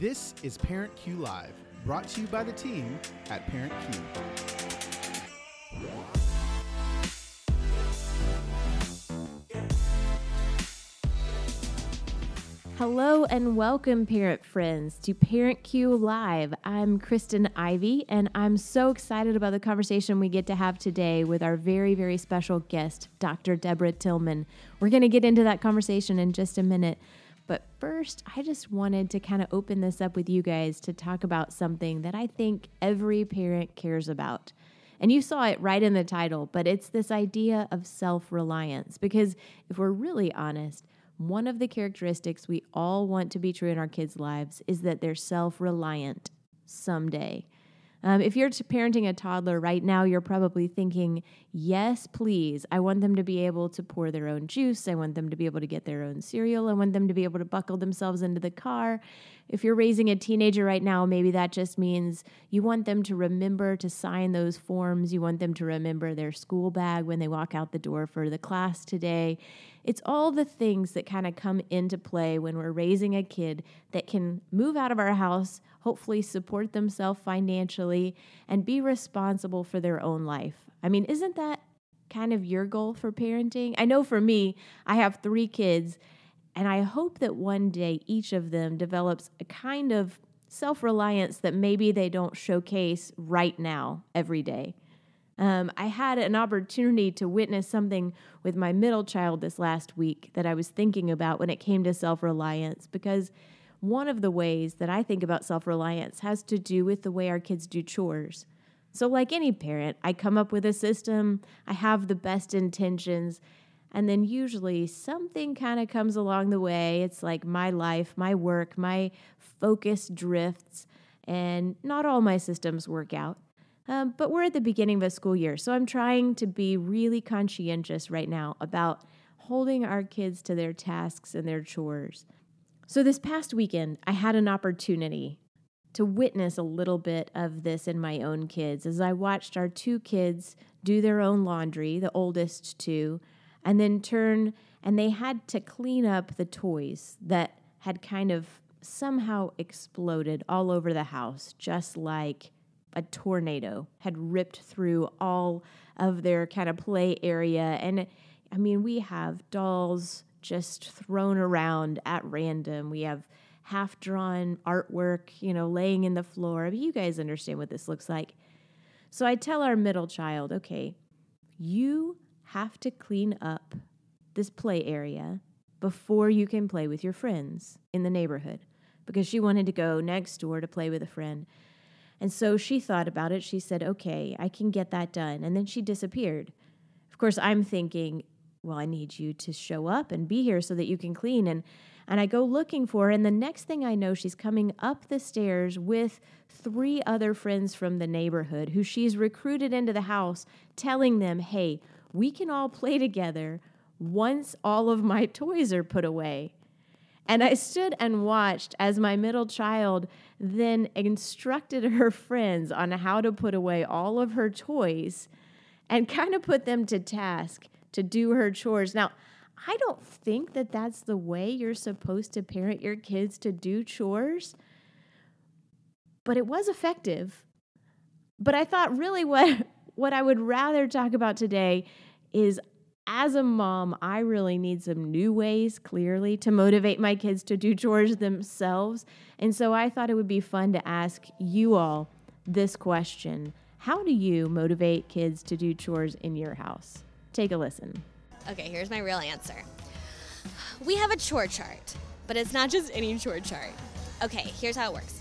This is Parent Cue Live, brought to you by the team at Parent Cue. Hello and welcome, parent friends, to Parent Cue Live. I'm Kristen Ivy, and I'm so excited about the conversation we get to have today with our very, very special guest, Dr. Deborah Tillman. We're going to get into that conversation in just a minute. But first, I just wanted to kind of open this up with you guys to talk about something that I think every parent cares about. And you saw it right in the title, but it's this idea of self reliance. Because if we're really honest, one of the characteristics we all want to be true in our kids' lives is that they're self reliant someday. Um, if you're parenting a toddler right now, you're probably thinking, yes, please. I want them to be able to pour their own juice. I want them to be able to get their own cereal. I want them to be able to buckle themselves into the car. If you're raising a teenager right now, maybe that just means you want them to remember to sign those forms. You want them to remember their school bag when they walk out the door for the class today. It's all the things that kind of come into play when we're raising a kid that can move out of our house, hopefully support themselves financially, and be responsible for their own life. I mean, isn't that kind of your goal for parenting? I know for me, I have three kids, and I hope that one day each of them develops a kind of self reliance that maybe they don't showcase right now every day. Um, I had an opportunity to witness something with my middle child this last week that I was thinking about when it came to self reliance because one of the ways that I think about self reliance has to do with the way our kids do chores. So, like any parent, I come up with a system, I have the best intentions, and then usually something kind of comes along the way. It's like my life, my work, my focus drifts, and not all my systems work out. Um, but we're at the beginning of a school year, so I'm trying to be really conscientious right now about holding our kids to their tasks and their chores. So, this past weekend, I had an opportunity to witness a little bit of this in my own kids as I watched our two kids do their own laundry, the oldest two, and then turn and they had to clean up the toys that had kind of somehow exploded all over the house, just like a tornado had ripped through all of their kind of play area. And I mean, we have dolls just thrown around at random. We have half drawn artwork, you know, laying in the floor. I mean, you guys understand what this looks like. So I tell our middle child, okay, you have to clean up this play area before you can play with your friends in the neighborhood because she wanted to go next door to play with a friend. And so she thought about it. She said, okay, I can get that done. And then she disappeared. Of course, I'm thinking, well, I need you to show up and be here so that you can clean. And and I go looking for her, and the next thing I know, she's coming up the stairs with three other friends from the neighborhood who she's recruited into the house, telling them, hey, we can all play together once all of my toys are put away. And I stood and watched as my middle child then instructed her friends on how to put away all of her toys and kind of put them to task to do her chores. Now, I don't think that that's the way you're supposed to parent your kids to do chores, but it was effective. But I thought really what what I would rather talk about today is as a mom, I really need some new ways, clearly, to motivate my kids to do chores themselves. And so I thought it would be fun to ask you all this question How do you motivate kids to do chores in your house? Take a listen. Okay, here's my real answer. We have a chore chart, but it's not just any chore chart. Okay, here's how it works.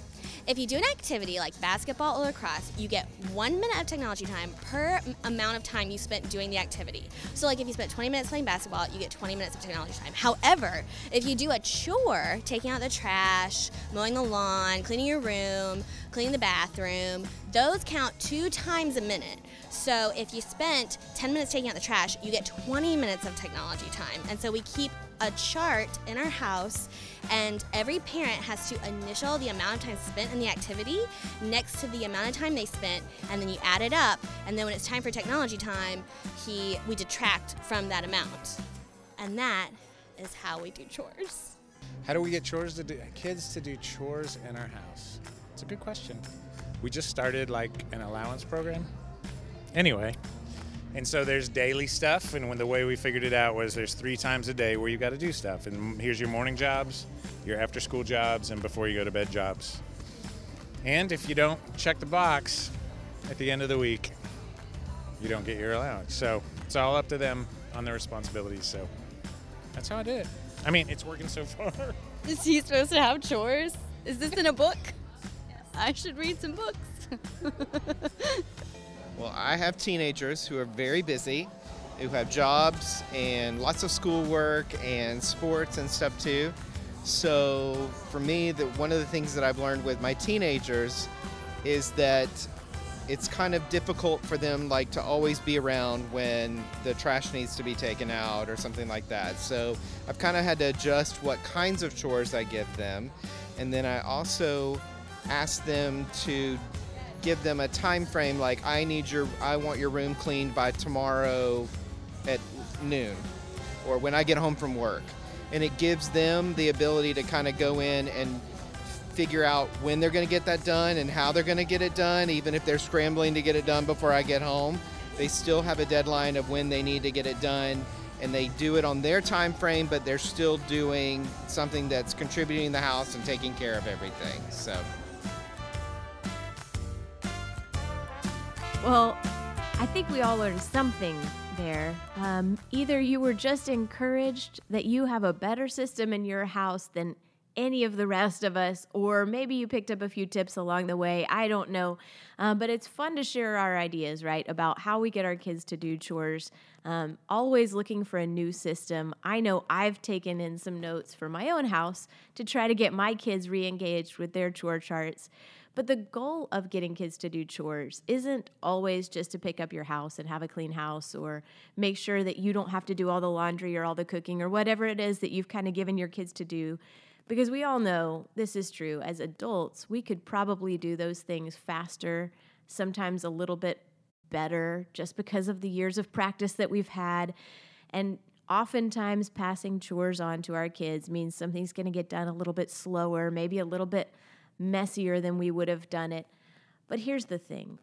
If you do an activity like basketball or lacrosse, you get one minute of technology time per amount of time you spent doing the activity. So, like if you spent 20 minutes playing basketball, you get 20 minutes of technology time. However, if you do a chore, taking out the trash, mowing the lawn, cleaning your room, cleaning the bathroom, those count two times a minute. So, if you spent 10 minutes taking out the trash, you get 20 minutes of technology time. And so, we keep a chart in our house, and every parent has to initial the amount of time spent in the activity next to the amount of time they spent, and then you add it up. And then when it's time for technology time, he we detract from that amount, and that is how we do chores. How do we get chores to do, kids to do chores in our house? It's a good question. We just started like an allowance program. Anyway, and so there's daily stuff, and when the way we figured it out was there's three times a day where you've got to do stuff, and here's your morning jobs, your after school jobs, and before you go to bed jobs. And if you don't check the box at the end of the week, you don't get your allowance. So it's all up to them on their responsibilities. So that's how I did it. I mean, it's working so far. Is he supposed to have chores? Is this in a book? I should read some books. well, I have teenagers who are very busy, who have jobs and lots of schoolwork and sports and stuff too. So for me, that one of the things that I've learned with my teenagers is that it's kind of difficult for them like to always be around when the trash needs to be taken out or something like that. So I've kind of had to adjust what kinds of chores I give them. And then I also ask them to give them a time frame like I need your I want your room cleaned by tomorrow at noon or when I get home from work. And it gives them the ability to kind of go in and figure out when they're going to get that done and how they're going to get it done even if they're scrambling to get it done before I get home. They still have a deadline of when they need to get it done and they do it on their time frame but they're still doing something that's contributing to the house and taking care of everything so well i think we all learned something there. Um, either you were just encouraged that you have a better system in your house than any of the rest of us, or maybe you picked up a few tips along the way. I don't know. Um, but it's fun to share our ideas, right, about how we get our kids to do chores. Um, always looking for a new system. I know I've taken in some notes for my own house to try to get my kids re engaged with their chore charts. But the goal of getting kids to do chores isn't always just to pick up your house and have a clean house or make sure that you don't have to do all the laundry or all the cooking or whatever it is that you've kind of given your kids to do. Because we all know this is true. As adults, we could probably do those things faster, sometimes a little bit better, just because of the years of practice that we've had. And oftentimes, passing chores on to our kids means something's going to get done a little bit slower, maybe a little bit messier than we would have done it. But here's the thing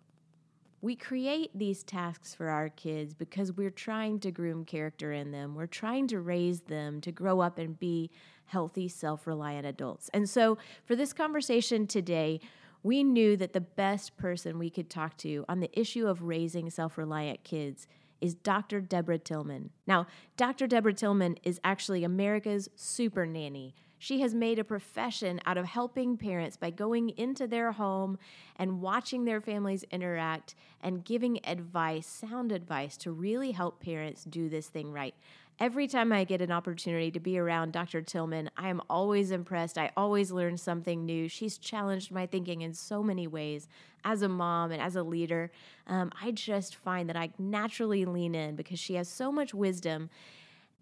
we create these tasks for our kids because we're trying to groom character in them. We're trying to raise them to grow up and be healthy, self reliant adults. And so, for this conversation today, we knew that the best person we could talk to on the issue of raising self reliant kids is Dr. Deborah Tillman. Now, Dr. Deborah Tillman is actually America's super nanny. She has made a profession out of helping parents by going into their home and watching their families interact and giving advice, sound advice, to really help parents do this thing right. Every time I get an opportunity to be around Dr. Tillman, I am always impressed. I always learn something new. She's challenged my thinking in so many ways as a mom and as a leader. Um, I just find that I naturally lean in because she has so much wisdom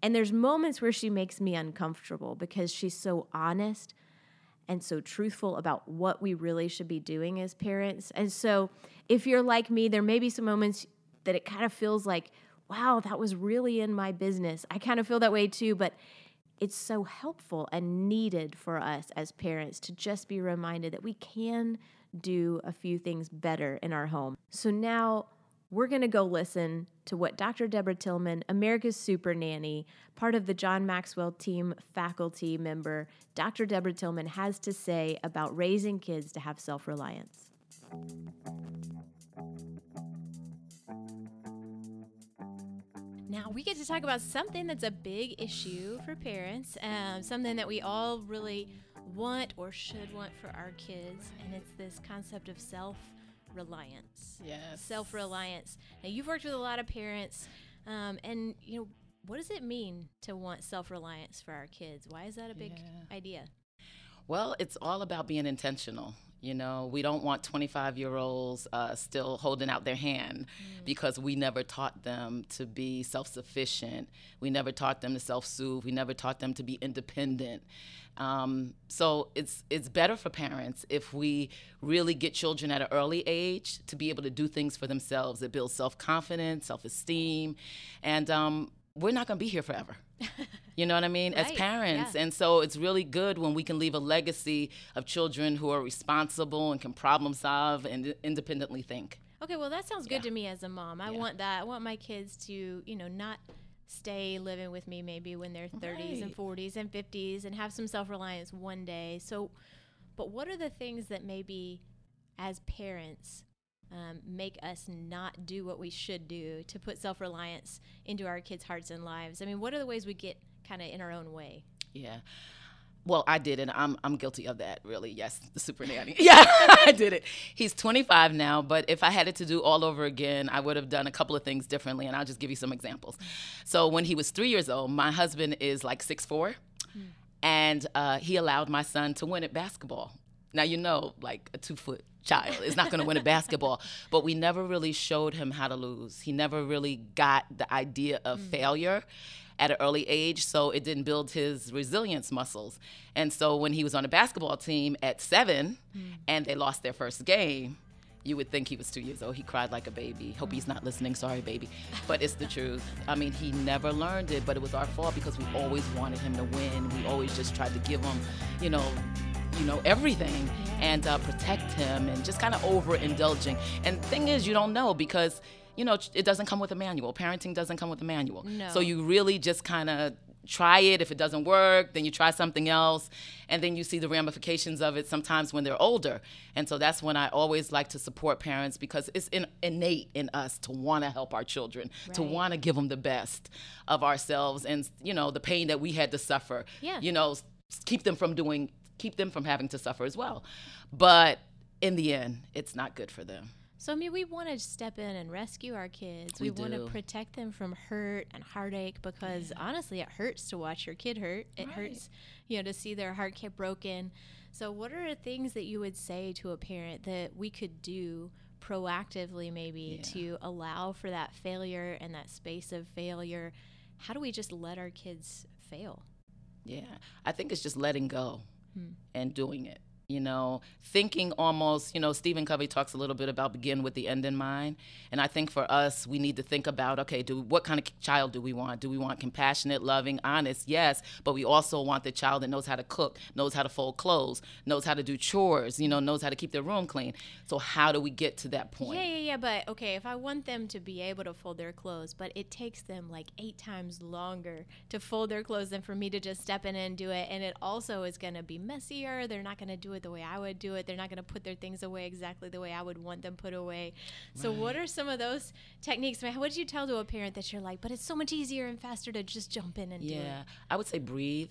and there's moments where she makes me uncomfortable because she's so honest and so truthful about what we really should be doing as parents. And so, if you're like me, there may be some moments that it kind of feels like, wow, that was really in my business. I kind of feel that way too, but it's so helpful and needed for us as parents to just be reminded that we can do a few things better in our home. So now we're going to go listen to what Dr. Deborah Tillman, America's Super Nanny, part of the John Maxwell team faculty member, Dr. Deborah Tillman has to say about raising kids to have self reliance. Now, we get to talk about something that's a big issue for parents, um, something that we all really want or should want for our kids, and it's this concept of self reliance. Yes. Self reliance. Now, you've worked with a lot of parents, um, and, you know, what does it mean to want self reliance for our kids? Why is that a big yeah. idea? Well, it's all about being intentional. You know, we don't want 25 year olds uh, still holding out their hand mm. because we never taught them to be self sufficient. We never taught them to self soothe. We never taught them to be independent. Um, so it's it's better for parents if we really get children at an early age to be able to do things for themselves. It builds self confidence, self esteem, and um, we're not going to be here forever. You know what I mean? As parents. yeah. And so it's really good when we can leave a legacy of children who are responsible and can problem solve and independently think. Okay, well that sounds good Yeah. to me as a mom. I Yeah. want that. I want my kids to, you know, not stay living with me maybe when they're 30s and 40s and 50s and have some self-reliance one day. So but what are the things that maybe as parents um, make us not do what we should do to put self-reliance into our kids' hearts and lives? I mean, what are the ways we get kind of in our own way? Yeah. Well, I did it. I'm I'm guilty of that, really. Yes, the super nanny. Yeah, I did it. He's 25 now, but if I had it to do all over again, I would have done a couple of things differently, and I'll just give you some examples. So when he was three years old, my husband is like six four, and uh, he allowed my son to win at basketball. Now you know, like a two foot child is not going to win a basketball, but we never really showed him how to lose. He never really got the idea of mm. failure at an early age, so it didn't build his resilience muscles. And so when he was on a basketball team at seven, mm. and they lost their first game. You would think he was two years old. He cried like a baby. Hope he's not listening. Sorry, baby. But it's the truth. I mean, he never learned it, but it was our fault because we always wanted him to win. We always just tried to give him, you know, you know everything and uh, protect him and just kind of overindulging. And thing is, you don't know because you know it doesn't come with a manual. Parenting doesn't come with a manual. No. So you really just kind of try it. If it doesn't work, then you try something else, and then you see the ramifications of it sometimes when they're older. And so that's when I always like to support parents because it's in, innate in us to want to help our children, to want to give them the best of ourselves, and you know the pain that we had to suffer. Yeah. You know, keep them from doing, keep them from having to suffer as well. But in the end, it's not good for them. So I mean, we want to step in and rescue our kids. We We, want to protect them from hurt and heartache because honestly, it hurts to watch your kid hurt. It Right. hurts, you know, to see their heart get broken. So, what are the things that you would say to a parent that we could do proactively, maybe, Yeah. to allow for that failure and that space of failure? How do we just let our kids fail? Yeah, I think it's just letting go And doing it. You know, thinking almost, you know, Stephen Covey talks a little bit about begin with the end in mind. And I think for us, we need to think about okay, do what kind of child do we want? Do we want compassionate, loving, honest? Yes, but we also want the child that knows how to cook, knows how to fold clothes, knows how to do chores, you know, knows how to keep their room clean. So how do we get to that point? Yeah, yeah, yeah. But okay, if I want them to be able to fold their clothes, but it takes them like eight times longer to fold their clothes than for me to just step in and do it. And it also is going to be messier. They're not going to do it the way I would do it. They're not going to put their things away exactly the way I would want them put away. So, what are some of those techniques? Man, What did you tell to a parent that you're like, but it's so much easier and faster to just jump in and do it? Yeah, I would say breathe.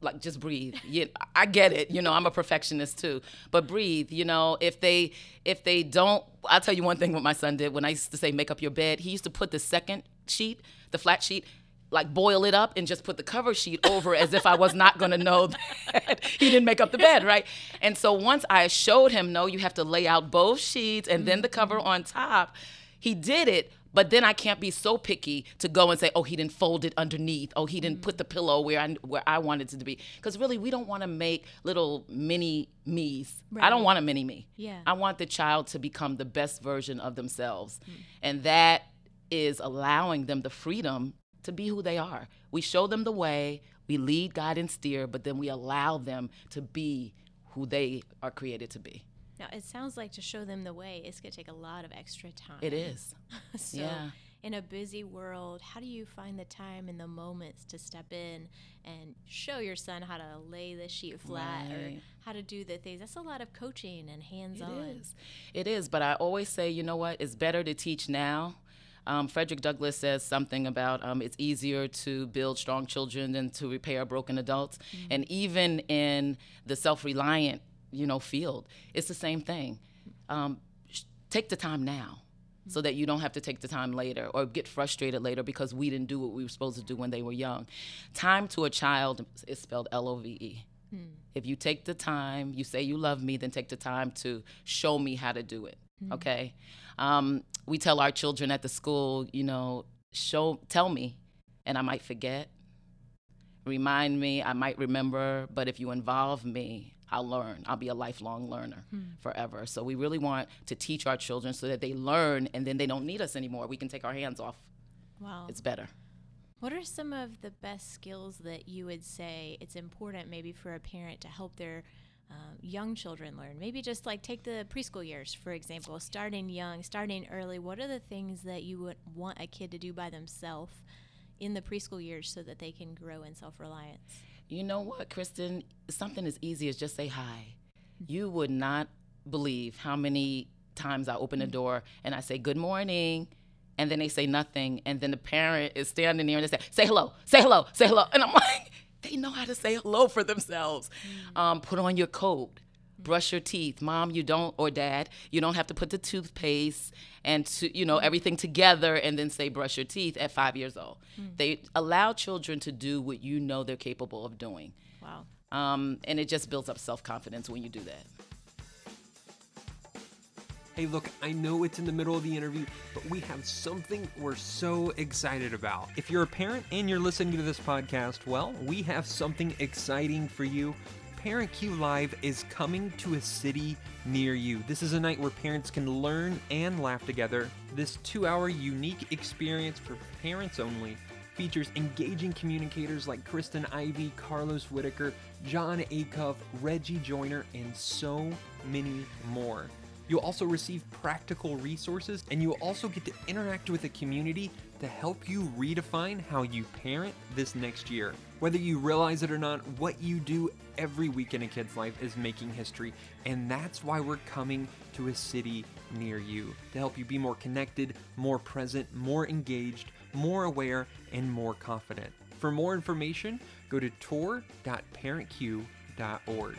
Like just breathe. Yeah, I get it. You know, I'm a perfectionist too. But breathe. You know, if they if they don't, I'll tell you one thing. What my son did when I used to say make up your bed, he used to put the second sheet, the flat sheet, like boil it up and just put the cover sheet over as if I was not going to know that he didn't make up the bed, right? And so once I showed him, no, you have to lay out both sheets and then the cover on top. He did it, but then I can't be so picky to go and say, "Oh, he didn't fold it underneath. Oh, he didn't put the pillow where I where I wanted it to be." Because really, we don't want to make little mini me's. I don't want a mini me. Yeah. I want the child to become the best version of themselves, and that is allowing them the freedom to be who they are. We show them the way, we lead, guide, and steer, but then we allow them to be who they are created to be. Now, it sounds like to show them the way, it's going to take a lot of extra time. It is. so Yeah. in a busy world how do you find the time and the moments to step in and show your son how to lay the sheet flat or how to do the things that's a lot of coaching and hands-on It is. It is. But I always say, you know what? It's better to teach now. Um, Frederick Douglass says something about um, it's easier to build strong children than to repair broken adults. And even in the self-reliant, you know, field, it's the same thing. Um, sh- take the time now. So that you don't have to take the time later or get frustrated later because we didn't do what we were supposed to do when they were young. Time to a child is spelled L O V E. If you take the time, you say you love me, then take the time to show me how to do it. Okay. Um, we tell our children at the school, you know, show, tell me, and I might forget. Remind me, I might remember, but if you involve me, I'll learn. I'll be a lifelong learner forever. So we really want to teach our children so that they learn and then they don't need us anymore. We can take our hands off. wow It's better. What are some of the best skills that you would say it's important maybe for a parent to help their um, young children learn? Maybe just like take the preschool years, for example, starting young, starting early. What are the things that you would want a kid to do by themselves in the preschool years so that they can grow in self reliance? You know what, Kristen? Something as easy as just say hi. You would not believe how many times I open the door and I say, Good morning. And then they say nothing. And then the parent is standing there and they say, Say hello, say hello, say hello. And I'm like, They know how to say hello for themselves. Um, put on your coat, brush your teeth. Mom, you don't, or dad, you don't have to put the toothpaste and to, you know everything together and then say brush your teeth at five years old. They allow children to do what you know they're capable of doing. Wow. Um, and it just builds up self confidence when you do that. Hey, look, I know it's in the middle of the interview, but we have something we're so excited about. If you're a parent and you're listening to this podcast, well, we have something exciting for you. Parent Cue Live is coming to a city near you. This is a night where parents can learn and laugh together. This two hour unique experience for parents only features engaging communicators like Kristen Ivy, Carlos Whitaker, Jon Acuff, Reggie Joiner, and so many more. You'll also receive practical resources and you'll also get to interact with a community to help you redefine how you parent this next year. Whether you realize it or not, what you do every week in a kid's life is making history, and that's why we're coming to a city near you to help you be more connected, more present, more engaged, more aware, and more confident. For more information, go to tour.parentcue.org.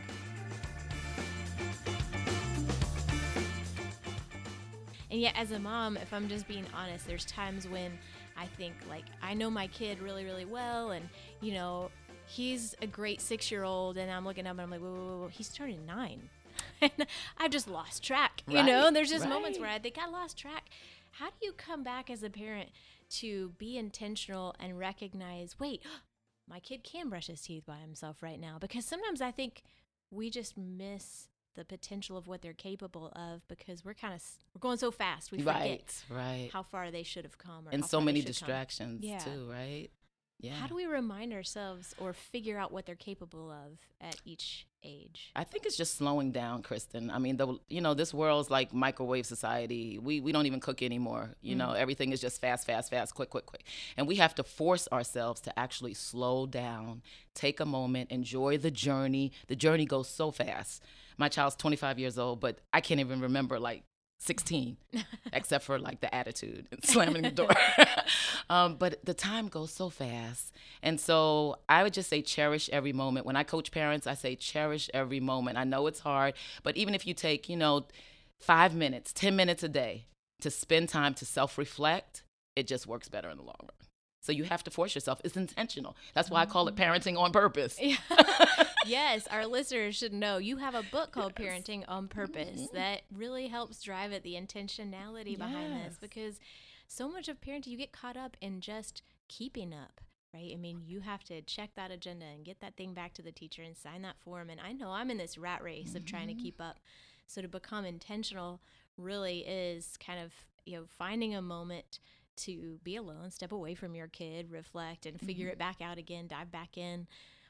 And yet, as a mom, if I'm just being honest, there's times when I think, like, I know my kid really, really well, and, you know, he's a great six year old, and I'm looking up and I'm like, whoa, whoa, whoa, whoa. he's turning nine. and I've just lost track, you know? And there's just moments where I think I lost track. How do you come back as a parent to be intentional and recognize, wait, my kid can brush his teeth by himself right now? Because sometimes I think we just miss the potential of what they're capable of because we're kind of we're going so fast we forget Right, right. how far they should have come or and so many distractions Yeah. too, right? Yeah. How do we remind ourselves or figure out what they're capable of at each age? I think it's just slowing down, Kristen. I mean, the you know this world's like microwave society. We we don't even cook anymore. You know, mm. everything is just fast, fast, fast, quick, quick, quick. And we have to force ourselves to actually slow down, take a moment, enjoy the journey. The journey goes so fast. My child's 25 years old, but I can't even remember like 16, except for like the attitude and slamming the door. um, but the time goes so fast. And so I would just say cherish every moment. When I coach parents, I say cherish every moment. I know it's hard, but even if you take, you know, five minutes, 10 minutes a day to spend time to self reflect, it just works better in the long run. So you have to force yourself. It's intentional. That's why I call it parenting on purpose. yes, our listeners should know you have a book called Parenting on Purpose Mm-hmm. that really helps drive it the intentionality behind this because so much of parenting you get caught up in just keeping up. Right. I mean, you have to check that agenda and get that thing back to the teacher and sign that form. And I know I'm in this rat race of trying to Mm-hmm. keep up. So to become intentional really is kind of, you know, finding a moment to be alone, step away from your kid, reflect, and figure Mm-hmm. it back out again, dive back in.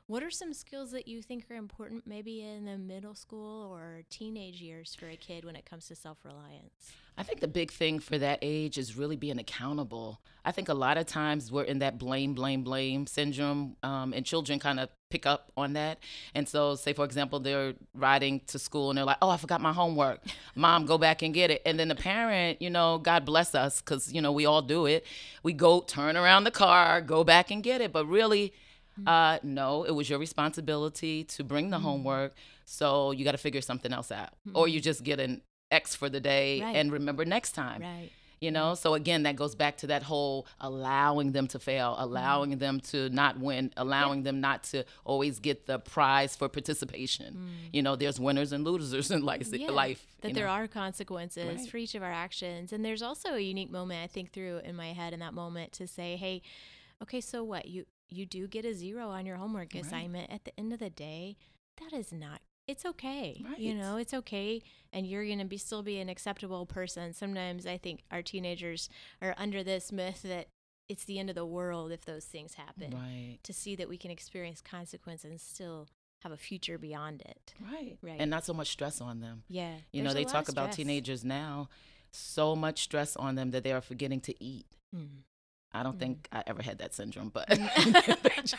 What are some skills that you think are important maybe in the middle school or teenage years for a kid when it comes to self reliance? I think the big thing for that age is really being accountable. I think a lot of times we're in that blame, blame, blame syndrome, um, and children kind of pick up on that. And so, say for example, they're riding to school and they're like, "Oh, I forgot my homework. Mom, go back and get it." And then the parent, you know, God bless us, because you know we all do it. We go turn around the car, go back and get it, but really. Mm-hmm. Uh, no, it was your responsibility to bring the mm-hmm. homework. So you got to figure something else out, or you mm-hmm. just get an X for the day Right. and remember next time. Right. You know, so again, that goes back to that whole allowing them to fail, allowing them to not win, allowing them not to always get the prize for participation. Mm. You know, there's winners and losers in life. Yeah, life that there know. are consequences Right. for each of our actions. And there's also a unique moment I think through in my head in that moment to say, hey, okay, so what? You you do get a zero on your homework Right. assignment. At the end of the day, that is not it's okay. right. You know, it's okay and you're going to be still be an acceptable person. Sometimes I think our teenagers are under this myth that it's the end of the world if those things happen. Right. To see that we can experience consequence and still have a future beyond it. Right. Right. And not so much stress on them. Yeah. You know, they talk about teenagers now, so much stress on them that they are forgetting to eat. Mm. I don't Mm. think I ever had that syndrome, but they just,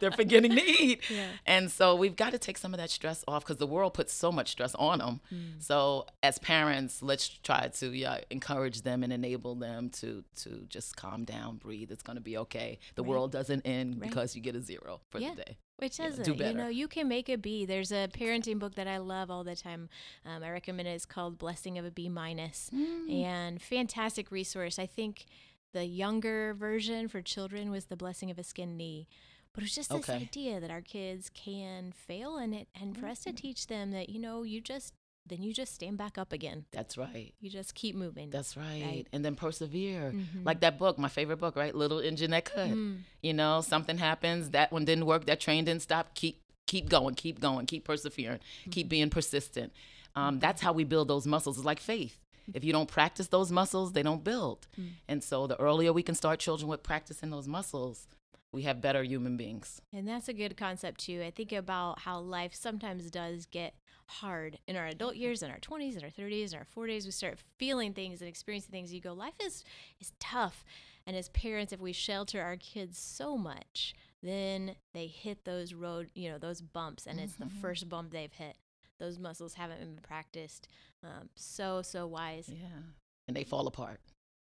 they're forgetting to eat. Yeah. And so we've got to take some of that stress off because the world puts so much stress on them. Mm. So as parents, let's try to yeah, encourage them and enable them to to just calm down, breathe. It's going to be okay. The Right. world doesn't end Right. because you get a zero for Yeah. the day. Which Yeah, isn't, do you know, you can make a B. There's a parenting book that I love all the time. Um, I recommend it. It's called Blessing of a B minus, Mm. and fantastic resource. I think the younger version for children was the Blessing of a Skinned Knee, but it's just this Okay. idea that our kids can fail, and it, and for us to teach them that you know, you just then you just stand back up again. That's right. You just keep moving. That's right. Right. And then persevere. Mhm. Like that book, my favorite book, right? Little Engine That Could. Mm. You know, something happens, that one didn't work, that train didn't stop. Keep keep going, keep going, keep persevering, keep being persistent. Um, that's how we build those muscles. It's like faith. If you don't practice those muscles, they don't build. Hmm. And so the earlier we can start children with practicing those muscles, we have better human beings. And that's a good concept too. I think about how life sometimes does get hard in our adult years, in our 20s, in our 30s, in our 40s. We start feeling things and experiencing things. You go, life is is tough. And as parents, if we shelter our kids so much, then they hit those road, you know, those bumps, and it's the mm-hmm. first bump they've hit. Those muscles haven't been practiced. Um, so so wise. Yeah. And they fall apart.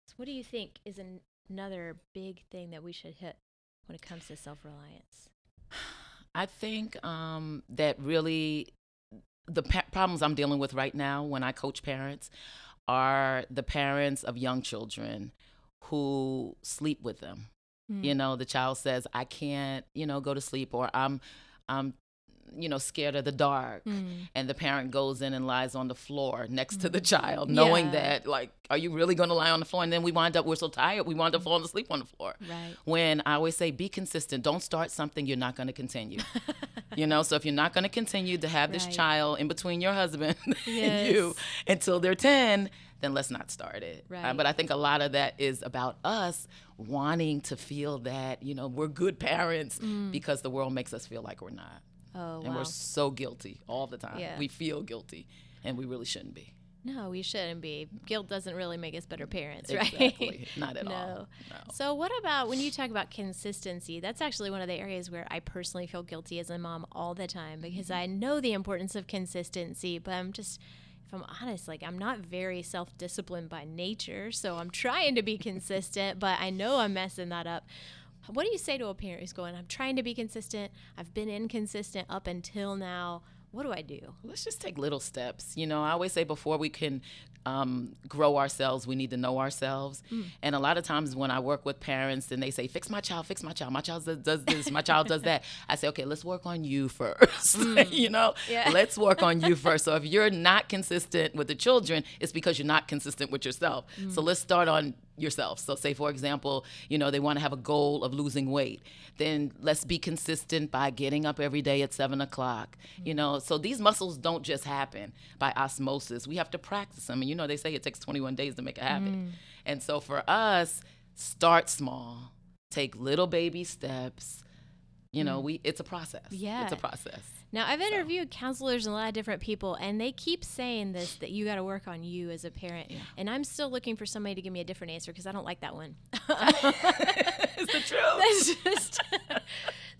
So what do you think is an- another big thing that we should hit when it comes to self reliance? I think um, that really the pa- problems I'm dealing with right now when I coach parents are the parents of young children who sleep with them. Hmm. You know, the child says, "I can't, you know, go to sleep," or "I'm, I'm, you know, scared of the dark." Mm. And the parent goes in and lies on the floor next to the child, knowing Yeah. that, like, are you really going to lie on the floor? And then we wind up, we're so tired, we wind up falling asleep on the floor Right. when I always say, be consistent. Don't start something you're not going to continue. you know, so if you're not going to continue to have this Right. child in between your husband and you until they're 10, then let's not start it. Uh, Right. but I think a lot of that is about us wanting to feel that, you know, we're good parents because the world makes us feel like we're not. Oh, And wow. we're so guilty all the time. Yeah. We feel guilty, and we really shouldn't be. No, we shouldn't be. Guilt doesn't really make us better parents, Exactly. right? Not at no. all. No. So, what about when you talk about consistency? That's actually one of the areas where I personally feel guilty as a mom all the time because Mm-hmm. I know the importance of consistency, but I'm just. If I'm honest, like I'm not very self disciplined by nature, so I'm trying to be consistent, but I know I'm messing that up. What do you say to a parent who's going, I'm trying to be consistent, I've been inconsistent up until now, what do I do? Let's just take little steps. You know, I always say before we can um, grow ourselves, we need to know ourselves. Mm. And a lot of times when I work with parents and they say, fix my child, fix my child, my child does, does this, my child does that, I say, okay, let's work on you first. Mm. you know, Yeah. let's work on you first. So if you're not consistent with the children, it's because you're not consistent with yourself. So mm. let's start on yourself. So say for example, you know, they want to have a goal of losing weight. Then let's be consistent by getting up every day at seven o'clock. You know, so these muscles don't just happen by osmosis. We have to practice them. And you know, they say it takes 21 days to make a habit. Mm. And so for us, start small. Take little baby steps. You know, we it's a process. Yeah. It's a process. Now, I've interviewed counselors and a lot of different people, and they keep saying this that you got to work on you as a parent. And I'm still looking for somebody to give me a different answer because I don't like that one. it's the truth. That's just.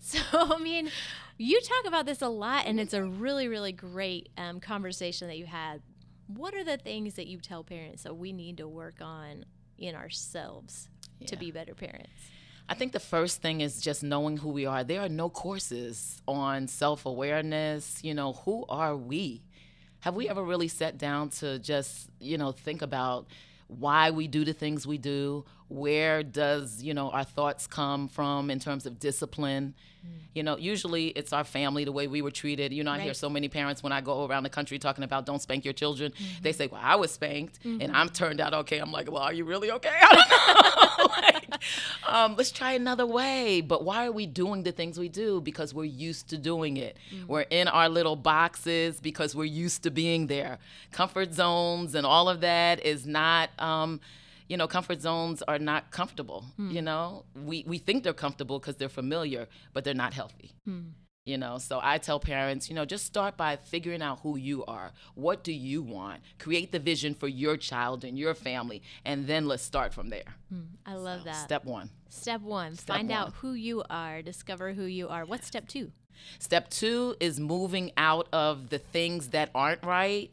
so, I mean, you talk about this a lot, and it's a really, really great um, conversation that you had. What are the things that you tell parents that we need to work on in ourselves to be better parents? I think the first thing is just knowing who we are. There are no courses on self awareness. You know, who are we? Have we ever really sat down to just, you know, think about why we do the things we do? Where does, you know, our thoughts come from in terms of discipline? Mm. You know, usually it's our family, the way we were treated. You know, I hear so many parents when I go around the country talking about don't spank your children. They mm-hmm. say, well, I was spanked and mm-hmm. I'm turned out okay. I'm like, well, are you really okay? I don't know. Um, let's try another way. But why are we doing the things we do? Because we're used to doing it. We're in our little boxes because we're used to being there. Comfort zones and all of that is not. Um, you know, comfort zones are not comfortable. You know, we, we think they're comfortable because they're familiar, but they're not healthy. You know, so I tell parents, you know, just start by figuring out who you are. What do you want? Create the vision for your child and your family, and then let's start from there. Hmm, I love that. Step one. Step one, Step find out who you are, discover who you are. What's step two? Step two is moving out of the things that aren't right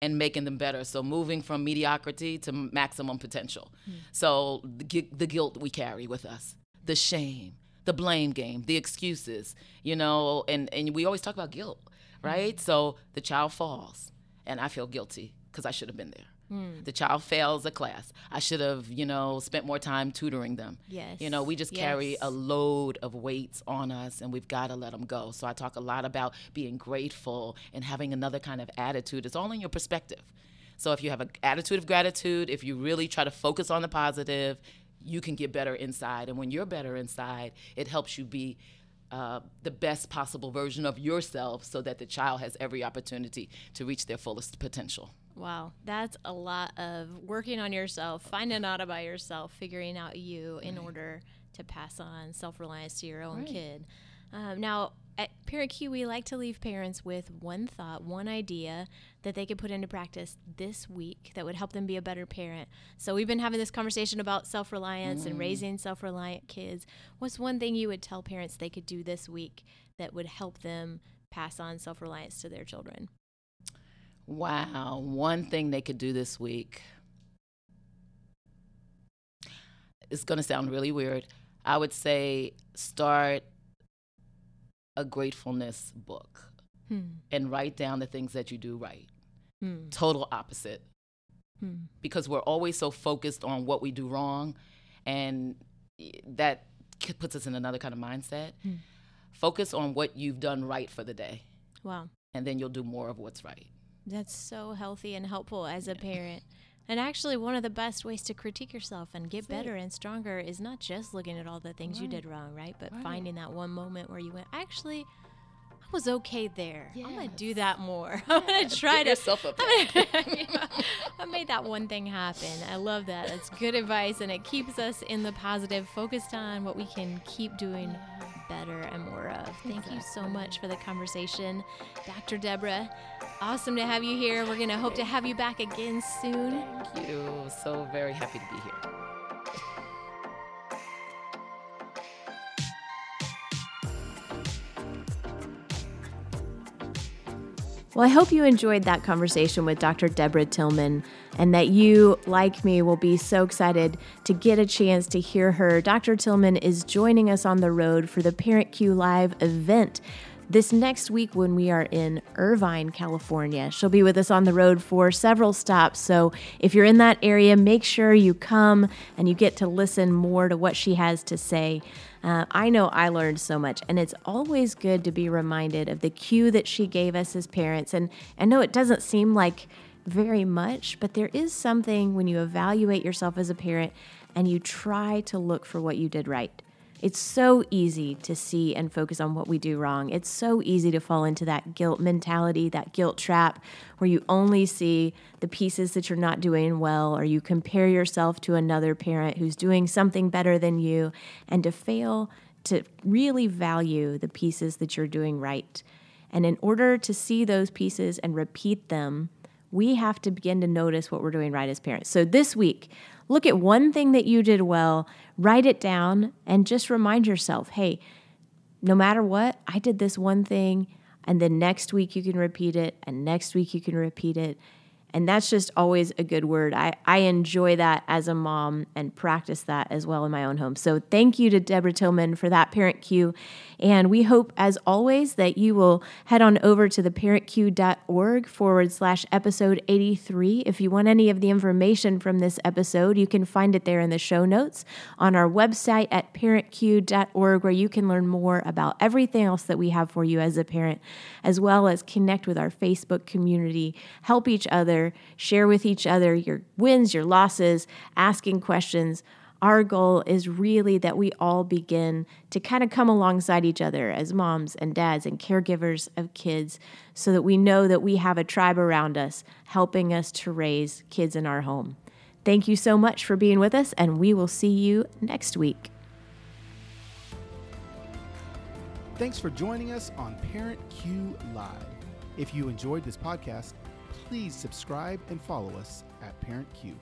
and making them better. So moving from mediocrity to maximum potential. Hmm. So the, the guilt we carry with us, the shame, the blame game, the excuses, you know, and, and we always talk about guilt, mm-hmm. right? So the child falls and I feel guilty because I should have been there. Hmm. The child fails a class. I should have, you know, spent more time tutoring them. Yes. You know, we just carry a load of weights on us and we've got to let them go. So I talk a lot about being grateful and having another kind of attitude. It's all in your perspective. So if you have an attitude of gratitude, if you really try to focus on the positive, you can get better inside. And when you're better inside, it helps you be uh, the best possible version of yourself so that the child has every opportunity to reach their fullest potential. Wow, that's a lot of working on yourself, finding out about yourself, figuring out you in order to pass on self reliance to your own Right. kid. Um, now, at Parent Cue, we like to leave parents with one thought, one idea that they could put into practice this week that would help them be a better parent. So, we've been having this conversation about self reliance and mm-hmm. raising self reliant kids. What's one thing you would tell parents they could do this week that would help them pass on self reliance to their children? Wow, one thing they could do this week. It's going to sound really weird. I would say start a gratefulness book Hmm. and write down the things that you do right. Hmm. Total opposite. Hmm. Because we're always so focused on what we do wrong, and that puts us in another kind of mindset. Hmm. Focus on what you've done right for the day, Wow. and then you'll do more of what's right. That's so healthy and helpful as a parent. And actually, one of the best ways to critique yourself and get better and stronger is not just looking at all the things you did wrong, right? But Right. finding that one moment where you went, actually, I was okay there. I'm gonna do that more. I'm gonna try Give to. I'm gonna- I made that one thing happen. I love that. That's good advice, and it keeps us in the positive, focused on what we can keep doing better and more of. Thank you so much for the conversation, Dr. Deborah. Awesome to have you here. We're gonna hope to have you back again soon. Thank you. So very happy to be here. Well, I hope you enjoyed that conversation with Dr. Deborah Tillman and that you, like me, will be so excited to get a chance to hear her. Dr. Tillman is joining us on the road for the Parent Cue Live event this next week when we are in Irvine, California. She'll be with us on the road for several stops. So if you're in that area, make sure you come and you get to listen more to what she has to say. Uh, I know I learned so much, and it's always good to be reminded of the cue that she gave us as parents. And I know it doesn't seem like very much, but there is something when you evaluate yourself as a parent and you try to look for what you did right. It's so easy to see and focus on what we do wrong. It's so easy to fall into that guilt mentality, that guilt trap, where you only see the pieces that you're not doing well, or you compare yourself to another parent who's doing something better than you, and to fail to really value the pieces that you're doing right. And in order to see those pieces and repeat them, we have to begin to notice what we're doing right as parents. So this week, look at one thing that you did well, write it down, and just remind yourself hey, no matter what, I did this one thing. And then next week you can repeat it, and next week you can repeat it. And that's just always a good word. I, I enjoy that as a mom and practice that as well in my own home. So thank you to Deborah Tillman for that parent cue. And we hope, as always, that you will head on over to theparentcue.org forward slash episode 83. If you want any of the information from this episode, you can find it there in the show notes on our website at parentcue.org, where you can learn more about everything else that we have for you as a parent, as well as connect with our Facebook community, help each other, share with each other your wins, your losses, asking questions our goal is really that we all begin to kind of come alongside each other as moms and dads and caregivers of kids so that we know that we have a tribe around us helping us to raise kids in our home. Thank you so much for being with us, and we will see you next week. Thanks for joining us on Parent Cue Live. If you enjoyed this podcast, please subscribe and follow us at Parent Cue.